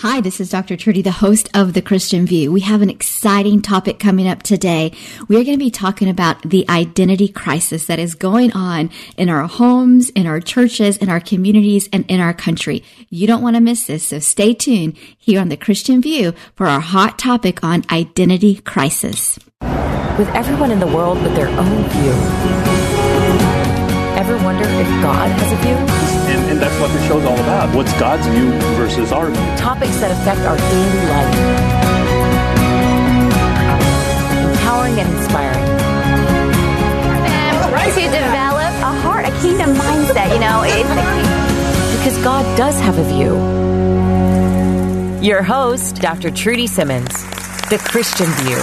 Hi, this is Dr. Trudy, the host of The Christian View. We have an exciting topic coming up today. We are going to be talking about the identity crisis that is going on in our homes, in our churches, in our communities, and in our country. You don't want to miss this, so stay tuned here on The Christian View for our hot topic on identity crisis. With everyone in the world with their own view. Ever wonder if God has a view? And, and that's what the show's all about. What's God's view versus our view? Topics that affect our daily life. Empowering and inspiring. to develop a heart, a kingdom mindset. You know, it's Because God does have a view. Your host, Dr. Trudy Simmons, The Christian View.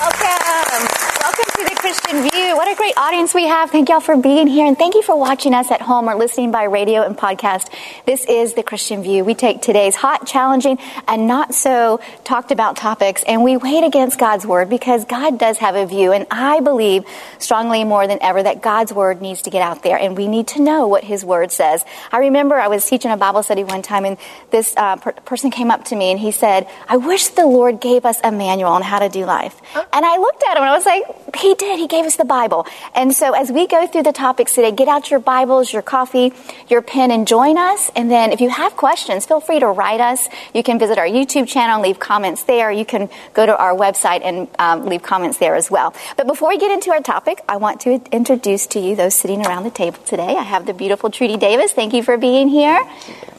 welcome, welcome to the Christian View. What a great audience we have! Thank y'all for being here, and thank you for watching us at home or listening by radio and podcast. This is the Christian View. We take today's hot, challenging, and not so talked about topics, and we weigh it against God's word because God does have a view, and I believe strongly more than ever that God's word needs to get out there, and we need to know what His word says. I remember I was teaching a Bible study one time, and this uh, per- person came up to me and he said, "I wish the Lord gave us a manual on how to do life." And I looked at him and I was like, "He did. He gave us the Bible." And so as we go through the topics today, get out your Bibles, your coffee, your pen, and join us. And then if you have questions, feel free to write us. You can visit our YouTube channel and leave comments there. You can go to our website and um, leave comments there as well. But before we get into our topic, I want to introduce to you those sitting around the table today. I have the beautiful Trudy Davis. Thank you for being here.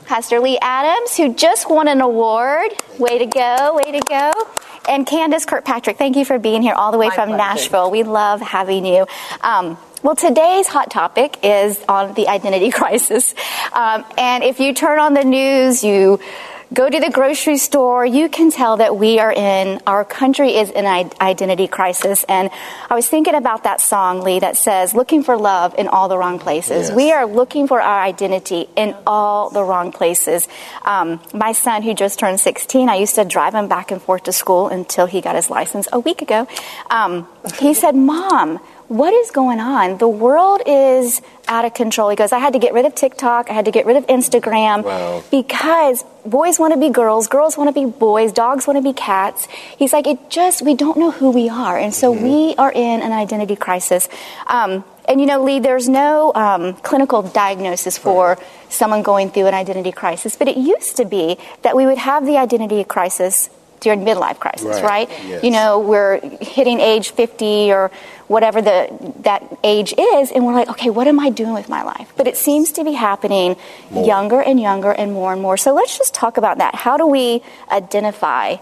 Pastor Lee Adams, who just won an award. Way to go, way to go. And Candace Kirkpatrick, thank you for being here all the way from Nashville. We love having you. Um, well, today's hot topic is on the identity crisis. Um, and if you turn on the news, you go to the grocery store, you can tell that we are in, our country is in an identity crisis. And I was thinking about that song, Lee, that says, looking for love in all the wrong places. Yes. We are looking for our identity in all the wrong places. Um, my son, who just turned 16, I used to drive him back and forth to school until he got his license a week ago. Um, he said, Mom, what is going on? The world is out of control. He goes, I had to get rid of TikTok. I had to get rid of Instagram Wow. because boys want to be girls, girls want to be boys, dogs want to be cats. He's like, it just, we don't know who we are. And so we are in an identity crisis. Um, and you know, Lee, there's no um, clinical diagnosis for someone going through an identity crisis, but it used to be that we would have the identity crisis during midlife crisis, Right. right? Yes. You know, we're hitting age 50 or whatever the that age is and we're like, okay, what am I doing with my life? But it seems to be happening younger and younger and more and more. So let's just talk about that. How do we identify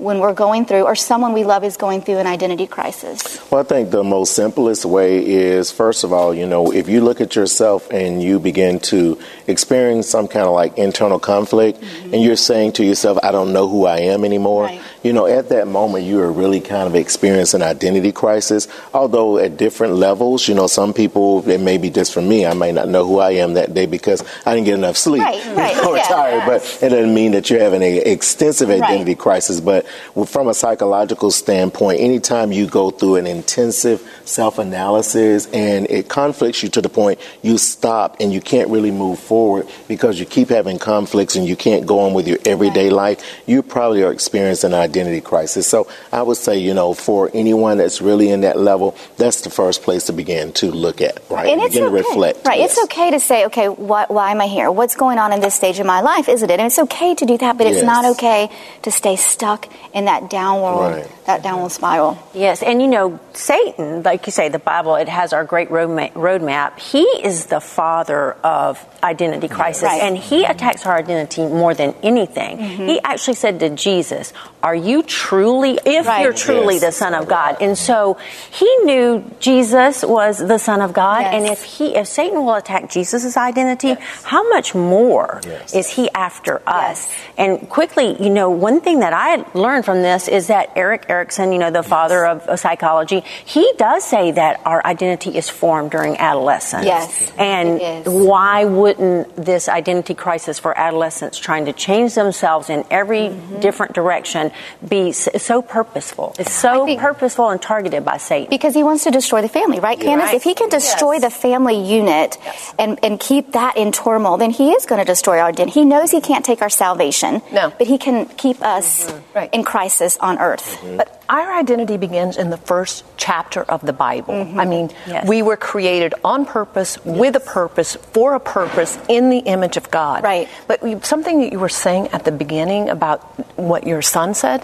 when we're going through or someone we love is going through an identity crisis? Well, I think the most simplest way is, first of all, you know, if you look at yourself and you begin to experience some kind of like internal conflict mm-hmm. and you're saying to yourself, I don't know who I am anymore, Right. You know, at that moment you are really kind of experiencing an identity crisis. Although at different levels, you know, some people, it may be just for me, I may not know who I am that day because I didn't get enough sleep Right, right, or yeah. tired, but it doesn't mean that you're having an extensive Right. identity crisis. But from a psychological standpoint, anytime you go through an intensive self analysis and it conflicts you to the point you stop and you can't really move forward because you keep having conflicts and you can't go on with your everyday life, you probably are experiencing an identity crisis. So I would say, you know, for anyone that's really in that level, that's the first place to begin to look at, right? And it's begin okay. to reflect. Right. Yes. It's okay to say, okay, what, why am I here? What's going on in this stage of my life, isn't it? And it's okay to do that, but it's not okay to stay stuck in that downward Right. that downward spiral. Yes, and you know, Satan, like you say, the Bible, it has our great roadma- roadmap. He is the father of identity crisis, Right. and he attacks our identity more than anything. Mm-hmm. He actually said to Jesus, Are you truly, if Right. you're truly Yes. the Son of God? And so he knew Jesus was the Son of God, Yes. and if he, if Satan will attack Jesus' identity, how much more Yes. is he after us? And quickly, you know, one thing that I learned from this is that Erik Erikson, you know, the father of, of psychology, he does say that our identity is formed during adolescence. Yes, And why wouldn't this identity crisis for adolescents trying to change themselves in every Mm-hmm. different direction be so purposeful? It's so think- purposeful and targeted by Satan. Because he wants to destroy the family, right, Candace? Right. If he can destroy Yes. the family unit and, and keep that in turmoil, then he is going to destroy our identity. He knows he can't take our salvation, No. but he can keep us mm-hmm. Right. in crisis on earth. Mm-hmm. But our identity begins in the first chapter of the Bible. Mm-hmm. I mean, Yes. we were created on purpose, with a purpose, for a purpose, in the image of God. Right. But you- something that you were saying at the beginning about what your son said,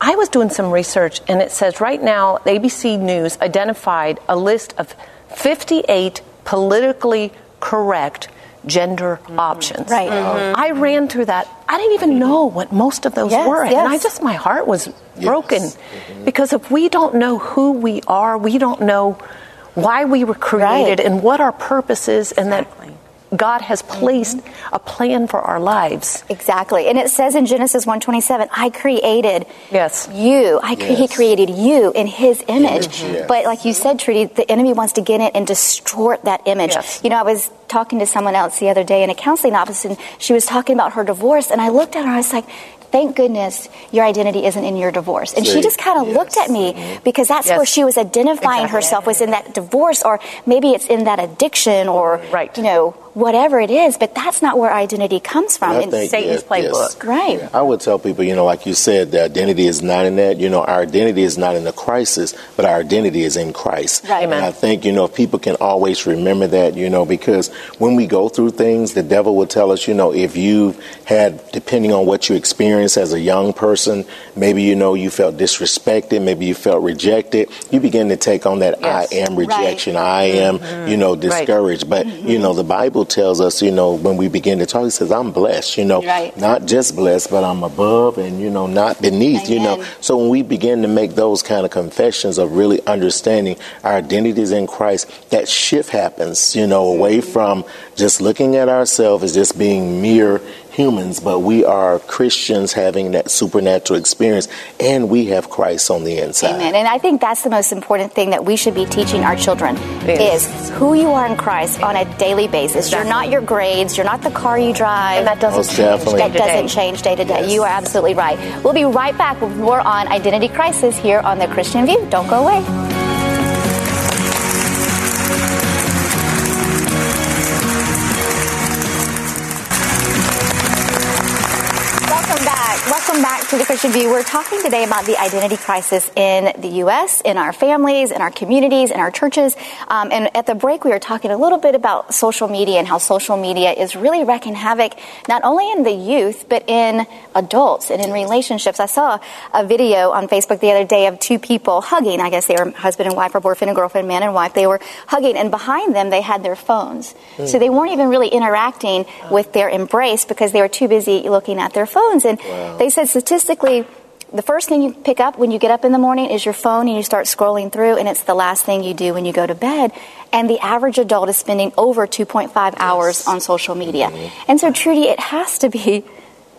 I was doing some research, and it says right now, ABC News identified a list of 58 politically correct gender options. Right. Mm-hmm. I ran through that. I didn't even know what most of those Yes, were. And I just, my heart was broken mm-hmm. because if we don't know who we are, we don't know why we were created Right. and what our purpose is, and that Exactly. God has mm-hmm. placed a plan for our lives. Exactly. And it says in Genesis 127, I created Yes. you. I cre- He created you in his image. Image, yes. But like you said, Trudy, the enemy wants to get in and distort that image. Yes. You know, I was talking to someone else the other day in a counseling office and she was talking about her divorce and I looked at her, I was like, Thank goodness your identity isn't in your divorce. And she just kind of yes. looked at me mm-hmm. because that's Yes. where she was identifying Exactly. herself was in that divorce or maybe it's in that addiction or, Right. you know, whatever it is. But that's not where identity comes from. I And- think, Satan's playbook. Right. I would tell people, you know, like you said, the identity is not in that. You know, our identity is not in the crisis, but our identity is in Christ. Right. And Amen. I think, you know, if people can always remember that, you know, because when we go through things, the devil will tell us, you know, if you've had, depending on what you experienced as a young person, maybe, you know, you felt disrespected, maybe you felt rejected, you begin to take on that Yes. I am rejection, I am, mm-hmm. you know, discouraged. But, you mm-hmm. know, the Bible tells us, you know, when we begin to talk, he says, I'm blessed, you know, Right. not just blessed, but I'm above and, you know, not beneath, you know. So when we begin to make those kind of confessions of really understanding our identities in Christ, that shift happens, you know, away from just looking at ourselves as just being mere humans, but we are Christians having that supernatural experience and we have Christ on the inside. Amen. And I think that's the most important thing that we should be teaching our children Yes. is who you are in Christ on a daily basis. You're not your grades, you're not the car you drive. And that doesn't Most change definitely. day that to day. doesn't change day to day. Yes. You are absolutely right. We'll be right back with more on identity crisis here on the Christian View. Don't go away. To the Christian View. We're talking today about the identity crisis in the U.S., in our families, in our communities, in our churches. Um, and at the break, we were talking a little bit about social media and how social media is really wreaking havoc not only in the youth, but in adults and in relationships. I saw a video on Facebook the other day of two people hugging. I guess they were husband and wife or boyfriend and girlfriend, man and wife. They were hugging, and behind them, they had their phones. So they weren't even really interacting with their embrace because they were too busy looking at their phones. And they said statistically, the first thing you pick up when you get up in the morning is your phone and you start scrolling through, and it's the last thing you do when you go to bed. And the average adult is spending over 2.5 hours on social media. Mm-hmm. And so, Trudy, it has to be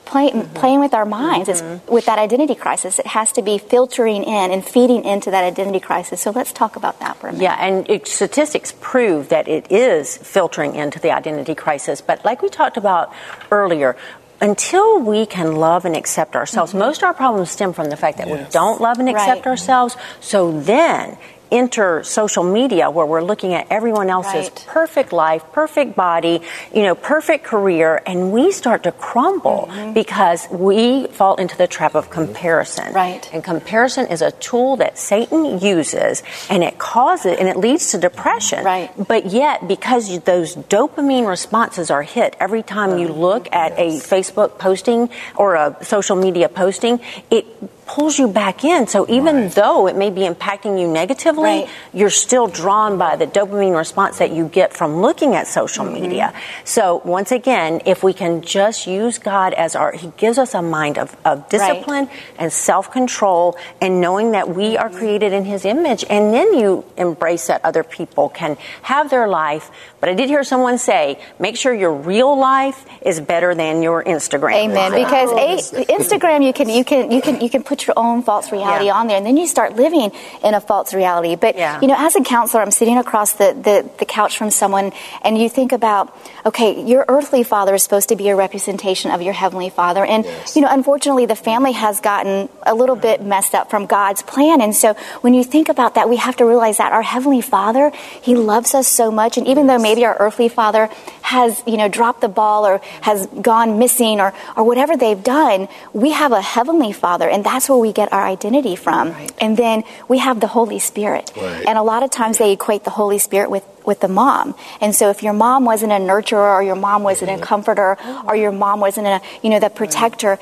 play, mm-hmm. playing with our minds. It's mm-hmm. with that identity crisis. It has to be filtering in and feeding into that identity crisis. So let's talk about that for a minute. Yeah, and it, statistics prove that it is filtering into the identity crisis. But like we talked about earlier, until we can love and accept ourselves, mm-hmm. most of our problems stem from the fact that we don't love and accept Right. ourselves. So then enter social media where we're looking at everyone else's Right. perfect life, perfect body, you know, perfect career, and we start to crumble mm-hmm. because we fall into the trap of comparison. Right. And comparison is a tool that Satan uses and it causes and it leads to depression. Right. But yet, because those dopamine responses are hit every time you oh, look at a Facebook posting or a social media posting, it pulls you back in. So even right. though it may be impacting you negatively, right. you're still drawn by the dopamine response that you get from looking at social mm-hmm. media. So once again, if we can just use God as our, He gives us a mind of, of discipline right. and self control and knowing that we are created in His image. And then you embrace that other people can have their life. But I did hear someone say, make sure your real life is better than your Instagram. Amen. Life. Because a, Instagram, you can, you can, you can, you can put your own false reality yeah. on there and then you start living in a false reality. But, yeah. you know, as a counselor, I'm sitting across the, the, the couch from someone and you think about, okay, your earthly father is supposed to be a representation of your heavenly father. And, yes. you know, unfortunately, the family has gotten a little bit messed up from God's plan. And so when you think about that, we have to realize that our heavenly father, he loves us so much. And even yes. though maybe our earthly father has, you know, dropped the ball or has gone missing or, or whatever they've done, we have a heavenly father. And that's where we get our identity from. Right. And then we have the Holy Spirit. Right. And a lot of times they equate the Holy Spirit with with the mom. And so if your mom wasn't a nurturer or your mom wasn't a comforter or your mom wasn't a, you know, the protector,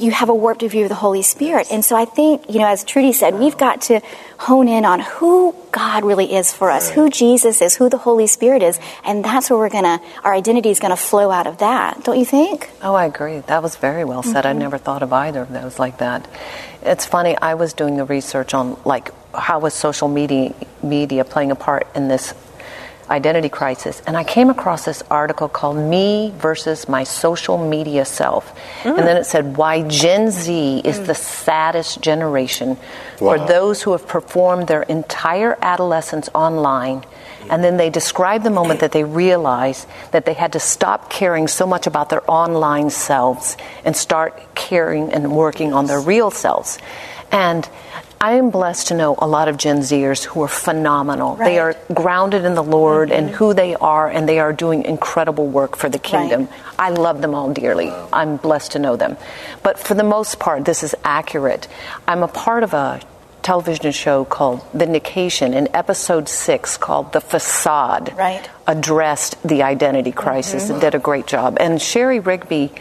you have a warped view of the Holy Spirit. And so I think, you know, as Trudy said, we've got to hone in on who God really is for us, who Jesus is, who the Holy Spirit is, and that's where we're gonna, our identity is gonna flow out of that. Don't you think? Oh, I agree. That was very well said. Mm-hmm. I never thought of either of those like that. It's funny. I was doing the research on like how was social media media playing a part in this identity crisis. And I came across this article called Me versus My Social Media Self. Mm. And then it said, Why Gen Z is mm. the saddest generation wow. for those who have performed their entire adolescence online. And then they describe the moment that they realize that they had to stop caring so much about their online selves and start caring and working on their real selves. And I am blessed to know a lot of Gen Zers who are phenomenal. Right. They are grounded in the Lord mm-hmm. and who they are, and they are doing incredible work for the kingdom. Right. I love them all dearly. I'm blessed to know them. But for the most part, this is accurate. I'm a part of a television show called The Vindication, in episode six called The Facade, right. addressed the identity crisis mm-hmm. and did a great job. And Sherry Rigby,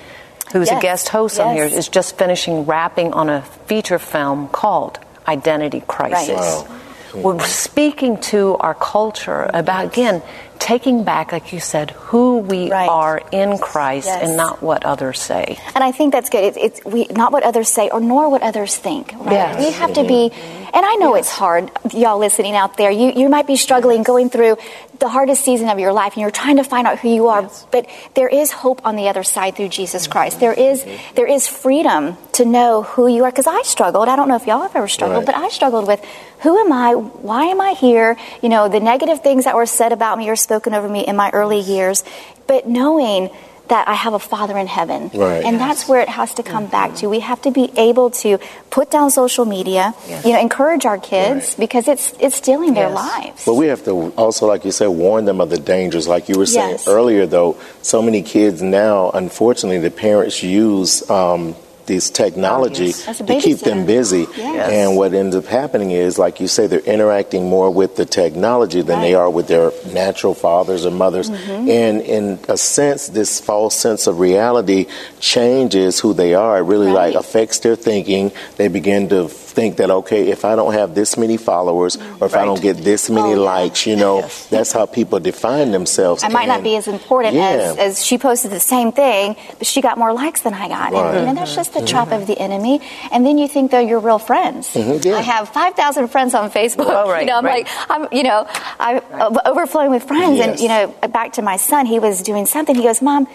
who's yes. a guest host yes. on here, is just finishing wrapping on a feature film called identity crisis. Right. Wow. We're speaking to our culture about, again, taking back, like you said, who we right. are in Christ yes. and not what others say. And I think that's good. It's, it's we, not what others say or nor what others think. Right? Yes. We have to be, and I know yes. it's hard, y'all listening out there. You, you might be struggling, going through the hardest season of your life and you're trying to find out who you are yes. but there is hope on the other side through jesus christ there is there is freedom to know who you are because i struggled i don't know if y'all have ever struggled right. but i struggled with who am i why am i here you know the negative things that were said about me or spoken over me in my early years but knowing that I have a Father in heaven. Right. And yes. that's where it has to come mm-hmm. back to. We have to be able to put down social media, yes. you know, encourage our kids right. because it's it's stealing their lives. But we have to also, like you said, warn them of the dangers. Like you were saying earlier, though, so many kids now, unfortunately, the parents use um, this technology to keep them busy. Yes. And what ends up happening is, like you say, they're interacting more with the technology than right. they are with their natural fathers or mothers. Mm-hmm. And in a sense, this false sense of reality changes who they are. It really right. like affects their thinking. They begin to think that okay, if I don't have this many followers or if right. I don't get this many oh, likes, you know, yes. that's how people define themselves. I might not be as important yeah. as, as she posted the same thing, but she got more likes than I got. Right. And, you know, that's just the mm-hmm. trap of the enemy. And then you think they're your real friends. Mm-hmm. Yeah. I have five thousand friends on Facebook. Oh, right, you know, I'm like, I'm, you know, I'm overflowing with friends. Yes. And you know, back to my son, he was doing something. He goes, "Mom."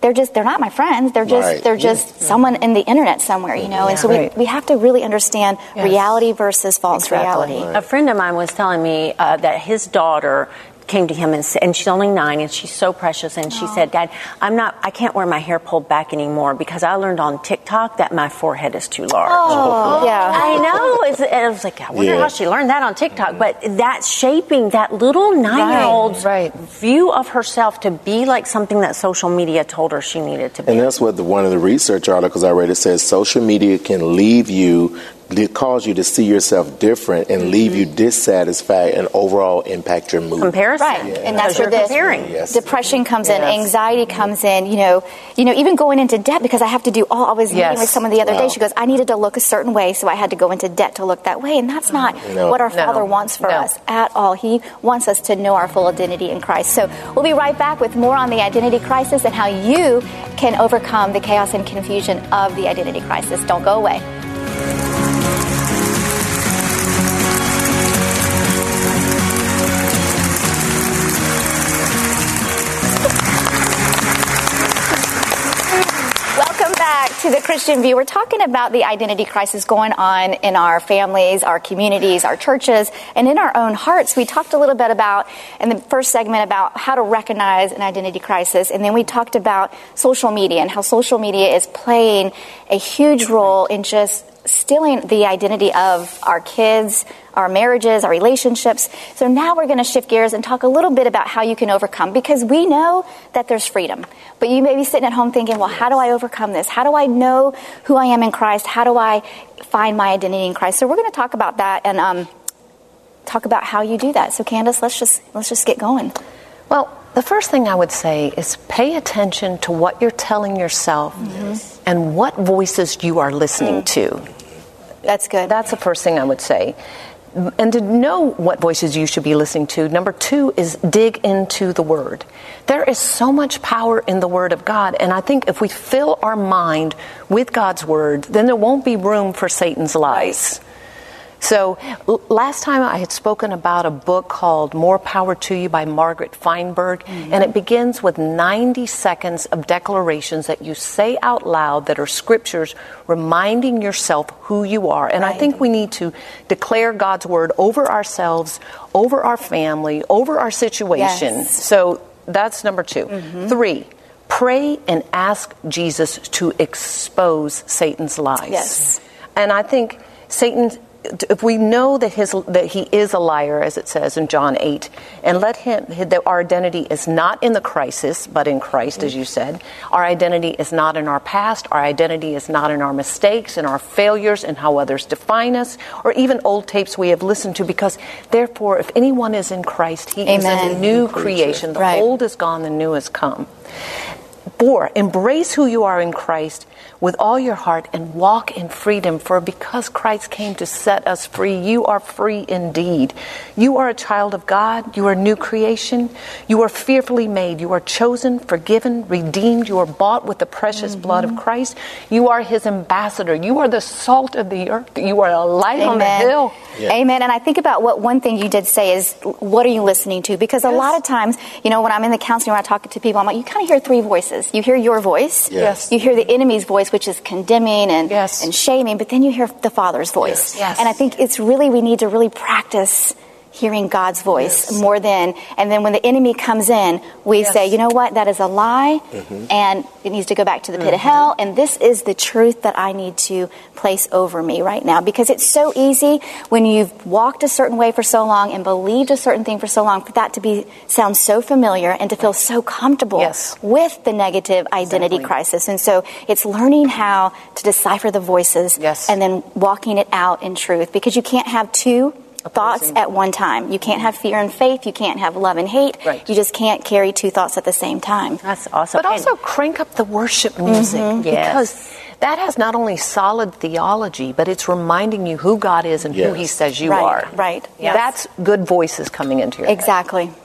They're just they're not my friends they're just right. they're just yeah. someone in the internet somewhere you know yeah. and so right. we, we have to really understand yes. reality versus false exactly. reality right. a friend of mine was telling me uh, that his daughter came to him and, and she's only nine and she's so precious and she said dad i'm not i can't wear my hair pulled back anymore because i learned on tiktok that my forehead is too large. Oh, yeah. I know. It's, and i was like i wonder yeah. how she learned that on tiktok. But that's shaping that little nine-year-old's right, right. view of herself to be like something that social media told her she needed to be. And that's what the, one of the research articles i read it says social media can leave you cause you to see yourself different and leave you dissatisfied and overall impact your mood. Comparison. Right, and that's where you're the comparing. Yes. depression comes in, anxiety comes in. You know, you know, even going into debt because I have to do all. I was Yes. meeting with someone the other Wow. day. She goes, "I needed to look a certain way, so I had to go into debt to look that way." And that's not No. what our No. Father wants for No. us at all. He wants us to know our full identity in Christ. So we'll be right back with more on the identity crisis and how you can overcome the chaos and confusion of the identity crisis. Don't go away. The Christian View. We're talking about the identity crisis going on in our families, our communities, our churches, and in our own hearts. We talked a little bit about in the first segment about how to recognize an identity crisis, and then we talked about social media and how social media is playing a huge role in just stealing the identity of our kids, our marriages, our relationships. So now we're going to shift gears and talk a little bit about how you can overcome because we know that there's freedom. But you may be sitting at home thinking, well, how do I overcome this? How do I know who I am in Christ? How do I find my identity in Christ? So we're going to talk about that and um, talk about how you do that. So Candace, let's just let's just get going. Well, the first thing I would say is pay attention to what you're telling yourself and what voices you are listening to. That's good. That's the first thing I would say. And to know what voices you should be listening to, number two is dig into the Word. There is so much power in the Word of God, and I think if we fill our mind with God's Word, then there won't be room for Satan's lies. So, l- last time I had spoken about a book called More Power to You by Margaret Feinberg, mm-hmm. and it begins with 90 seconds of declarations that you say out loud that are scriptures reminding yourself who you are. And I think we need to declare God's word over ourselves, over our family, over our situation. Yes. So, that's number 2 mm-hmm. Three, pray and ask Jesus to expose Satan's lies. Yes. And I think Satan, if we know that his that he is a liar, as it says in John eight, and let him that our identity is not in the crisis, but in Christ, as you said. Our identity is not in our past. Our identity is not in our mistakes and our failures and how others define us, or even old tapes we have listened to. Because therefore, if anyone is in Christ, he is a Amen. new creation. The Right. old is gone, the new has come. Four, embrace who you are in Christ with all your heart and walk in freedom. For because Christ came to set us free, you are free indeed. You are a child of God. You are a new creation. You are fearfully made. You are chosen, forgiven, redeemed. You are bought with the precious blood of mm-hmm. Christ. You are his ambassador. You are the salt of the earth. You are a light on the Amen. hill. Amen. And I think about what one thing you did say is, what are you listening to? Because a lot of times, you know, when I'm in the counseling, when I talk to people, I'm like, you kind of hear three voices. You hear your voice. Yes. You hear the enemy's voice, which is condemning and, Yes. and shaming, but then you hear the Father's voice. Yes. Yes. And I think it's really, we need to really practice hearing God's voice Yes. more than, and then when the enemy comes in, we Yes. say, you know what, that is a lie, mm-hmm. and it needs to go back to the pit of mm-hmm. hell, and this is the truth that I need to place over me right now. Because it's so easy when you've walked a certain way for so long and believed a certain thing for so long for that to be sound so familiar and to feel so comfortable Yes. with the negative identity Exactly. crisis. And so it's learning how to decipher the voices and then walking it out in truth because you can't have two thoughts Opposing. at one time. You can't have fear and faith. You can't have love and hate. Right. You just can't carry two thoughts at the same time. That's awesome. But also crank up the worship music Mm-hmm. Yes. because that has not only solid theology, but it's reminding you who God is and who He says you Right, are. right, yes. That's good voices coming into your head.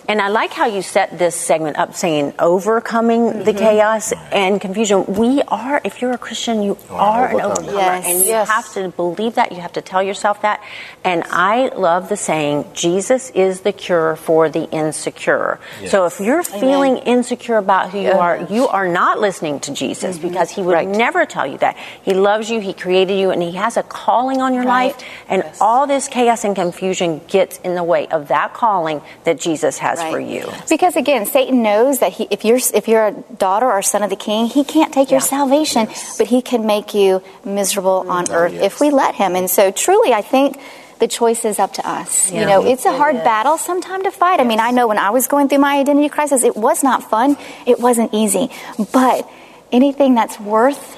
Exactly. And I like how you set this segment up saying overcoming the Mm-hmm. chaos and confusion. We are, if you're a Christian, you are an overcomer. overcomer. Yes. And you Yes. have to believe that. You have to tell yourself that. And I love the saying, Jesus is the cure for the insecure. So if you're feeling insecure about who you are, you are not listening to Jesus Mm-hmm. because he would Right. never tell you that. He loves you, he created you, and he has a calling on your Right. life. And all this chaos and confusion gets in the way of that calling that Jesus has for Right. you. Because again, Satan knows that he, if you're if you're a daughter or son of the King, he can't take your salvation, but he can make you miserable on mm, earth yes. if we let him. And so, truly, I think the choice is up to us. You know, it's a hard battle sometime to fight. I mean, I know when I was going through my identity crisis, it was not fun. It wasn't easy, but anything that's worth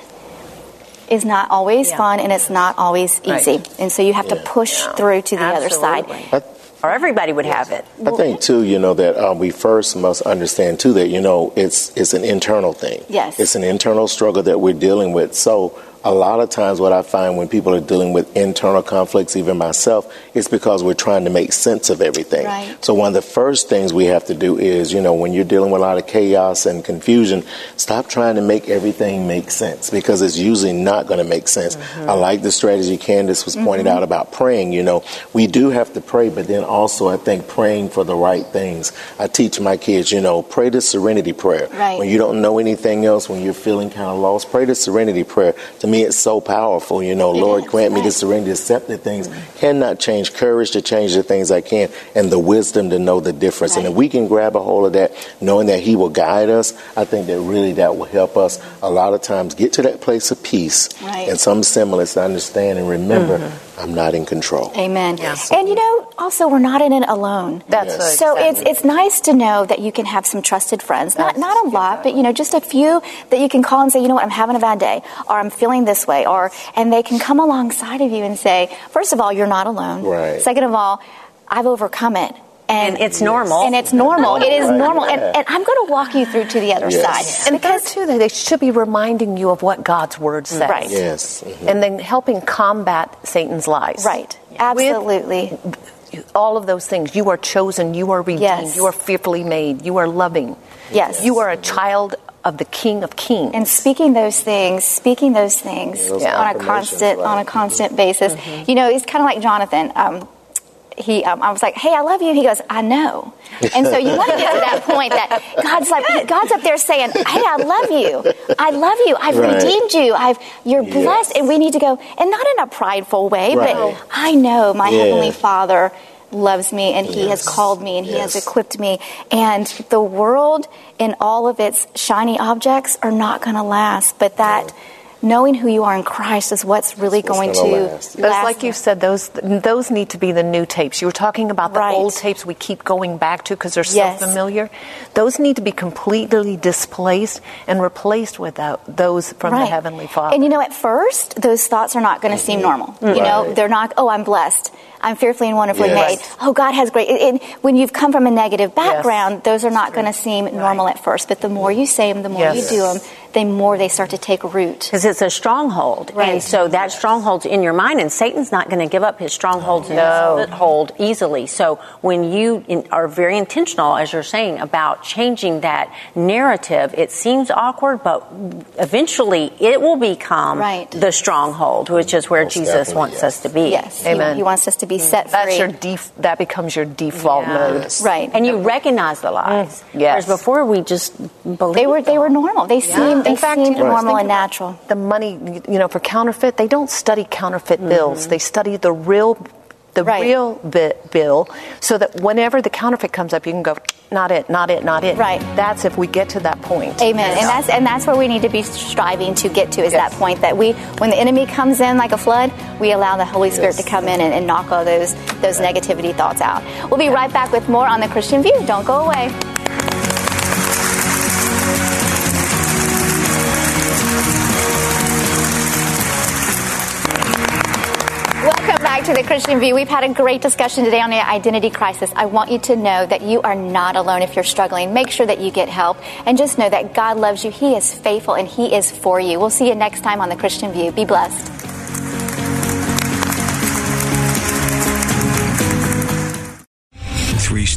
is not always Yeah. fun and it's not always easy. And so you have to push through to the other side. Absolutely. Or everybody would have it. I think too, you know, that um, we first must understand too that you know it's it's an internal thing. Yes. it's an internal struggle that we're dealing with. So a lot of times, what I find when people are dealing with internal conflicts, even myself, is because we're trying to make sense of everything. Right. So one of the first things we have to do is, you know, when you're dealing with a lot of chaos and confusion, stop trying to make everything make sense because it's usually not going to make sense. Mm-hmm. I like the strategy Candace was pointed mm-hmm. out about praying. You know, we do have to pray, but then also I think praying for the right things. I teach my kids, you know, pray the serenity prayer. Right. When you don't know anything else, when you're feeling kind of lost, pray the serenity prayer. To me, it's so powerful. You know, It Lord, is, grant me the right. serenity to accept the things cannot change, courage to change the things I can, and the wisdom to know the difference. And if we can grab a hold of that, knowing that He will guide us, I think that really that will help us a lot of times get to that place of peace Right. and some semblance to understand and remember Mm-hmm. I'm not in control. Amen. And you know, also we're not in it alone. That's Yes. So exactly. it's it's nice to know that you can have some trusted friends. Not not a lot, but you know, just a few that you can call and say, you know what, I'm having a bad day, or I'm feeling this way, or and they can come alongside of you and say, first of all, you're not alone. Right. Second of all, I've overcome it. And it's normal. And it's normal. It is normal. And, and I'm going to walk you through to the other Yes. side. And third, too, that they should be reminding you of what God's word says. Right. Yes. Mhm. And then helping combat Satan's lies. Right. Absolutely. all of those things. You are chosen, you are redeemed, Yes. you are fearfully made, you are loving. Yes. You are a child of the King of Kings. and speaking those things, speaking those things Yeah, those on a constant right. on a constant basis. You know, it's kind of like Jonathan. Um, he, um, I was like, "Hey, I love you." He goes, "I know." And so you want to get to that point that God's like, God's up there saying, "Hey, I love you. I love you. I've Right. redeemed you. I've you're Yes. blessed." And we need to go, and not in a prideful way, Right. but I know my Yeah. heavenly Father loves me and he has called me and he has equipped me and the world and all of its shiny objects are not going to last but that knowing who you are in christ is what's really That's what's going gonna to last. Last. like you said, those those need to be the new tapes. You were talking about the Right. old tapes we keep going back to because they're so familiar. Those need to be completely displaced and replaced with those from the Heavenly Father. And you know, at first, those thoughts are not going to seem mm-hmm. normal. You mm-hmm. know, they're not, oh, I'm blessed. I'm fearfully and wonderfully Yes. made. Oh, God has great. And and when you've come from a negative background, those are not going to seem normal at first. But the more you say them, the more Yes. you do them, the more they start to take root. because it's a stronghold, Right. and so that stronghold's in your mind, and Satan's not going to give up his strongholds and No. his foothold easily. So when you in, are very intentional, as you're saying, about changing that narrative, it seems awkward, but eventually it will become Right. the stronghold, which is where Most Jesus wants yes. us to be. Yes. He- Amen. He, wants us to be set That's free. your def- that becomes your default Yeah. mode. right. And you recognize the lies. Mm, yes. Whereas before we just believed they were they were normal. They seemed they In fact, seemed know, normal and natural. The money, you know, for counterfeit, they don't study counterfeit Mm-hmm. bills. They study the real, the Right. real bit bill, so that whenever the counterfeit comes up, you can go, not it, not it, not it. Right. That's if we get to that point. Amen. And that's and that's where we need to be striving to get to is that point that we when the enemy comes in like a flood, we allow the Holy Spirit Yes. to come in and, and knock all those those negativity thoughts out. We'll be right back with more on the Christian View. Don't go away. To the Christian View. We've had a great discussion today on the identity crisis. I want you to know that you are not alone if you're struggling. Make sure that you get help and just know that God loves you. He is faithful and He is for you. We'll see you next time on the Christian View. Be blessed.